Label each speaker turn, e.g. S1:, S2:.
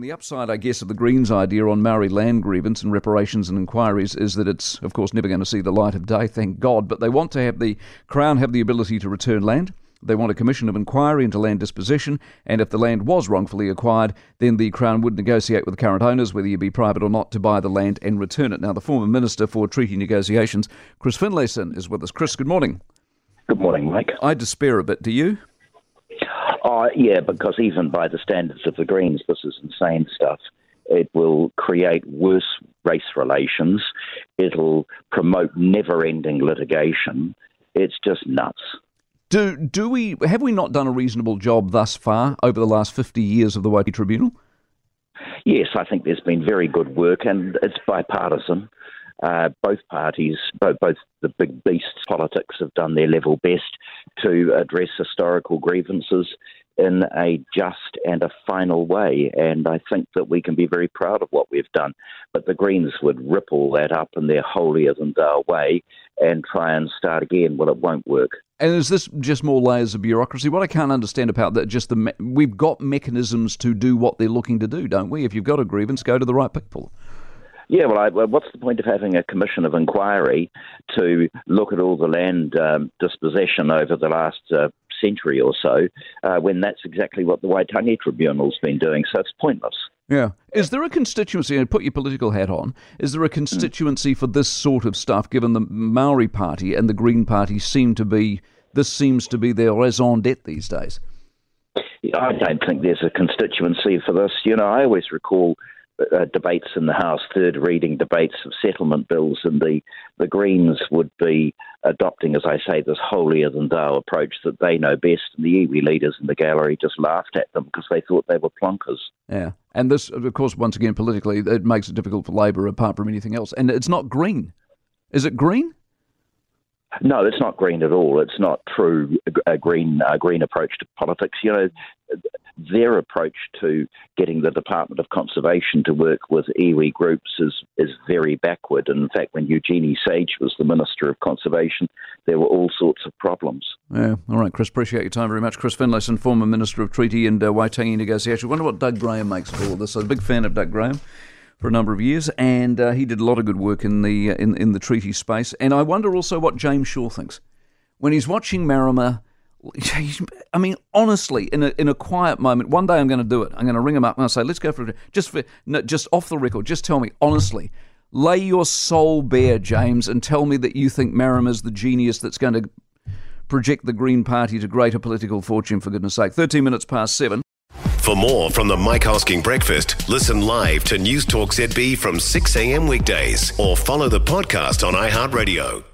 S1: The upside, I guess, of the Greens' idea on Maori land grievance and reparations and inquiries is that it's, of course, never going to see the light of day, thank God. But they want to have the Crown have the ability to return land. They want a commission of inquiry into land disposition, and if the land was wrongfully acquired, then the Crown would negotiate with the current owners, whether you be private or not, to buy the land and return it. Now, the former Minister for Treaty Negotiations, Chris Finlayson, is with us. Chris, good morning.
S2: Good morning, Mike.
S1: I despair a bit. Do you?
S2: Uh, yeah, because even by the standards of the Greens, this is insane stuff. It will create worse race relations. It'll promote never ending litigation. It's just nuts.
S1: Do, do we have we not done a reasonable job thus far over the last 50 years of the Waitangi Tribunal?
S2: Yes, I think there's been very good work, and it's bipartisan. Uh, both parties, both, both the big beasts politics, have done their level best to address historical grievances in a just and a final way. And I think that we can be very proud of what we've done. But the Greens would rip all that up in their holier than thou way and try and start again. Well, it won't work.
S1: And is this just more layers of bureaucracy? What I can't understand about that, just the me- we've got mechanisms to do what they're looking to do, don't we? If you've got a grievance, go to the right people.
S2: Yeah, well, I, well, what's the point of having a commission of inquiry to look at all the land um, dispossession over the last uh, century or so uh, when that's exactly what the Waitangi Tribunal's been doing? So it's pointless.
S1: Yeah. Is there a constituency, and put your political hat on, is there a constituency mm. for this sort of stuff, given the Maori Party and the Green Party seem to be, this seems to be their raison d'etre these days?
S2: I don't think there's a constituency for this. You know, I always recall uh, debates in the House, third reading debates of settlement bills, and the, the Greens would be adopting, as I say, this holier than thou approach that they know best, and the iwi leaders in the gallery just laughed at them because they thought they were plonkers.
S1: Yeah, and this, of course, once again, politically, it makes it difficult for Labor apart from anything else. And it's not green. Is it green?
S2: No, it's not green at all. It's not true a green a green approach to politics. You know, their approach to getting the Department of Conservation to work with iwi groups is is very backward. And in fact, when Eugenie Sage was the Minister of Conservation, there were all sorts of problems.
S1: Yeah, all right, Chris. Appreciate your time very much, Chris Finlayson, former Minister of Treaty and uh, Waitangi Negotiation. I wonder what Doug Graham makes of all this. I'm a big fan of Doug Graham for a number of years, and uh, he did a lot of good work in the uh, in in the treaty space. And I wonder also what James Shaw thinks when he's watching Marama. I mean, honestly, in a in a quiet moment, one day I'm going to do it. I'm going to ring him up and I'll say, "Let's go for it." Just for no, just off the record, just tell me honestly. Lay your soul bare, James, and tell me that you think is the genius that's going to project the Green Party to greater political fortune, for goodness sake. 13 minutes past seven.
S3: For more from the Mike Hosking Breakfast, listen live to News Talk ZB from 6 a.m. weekdays or follow the podcast on iHeartRadio.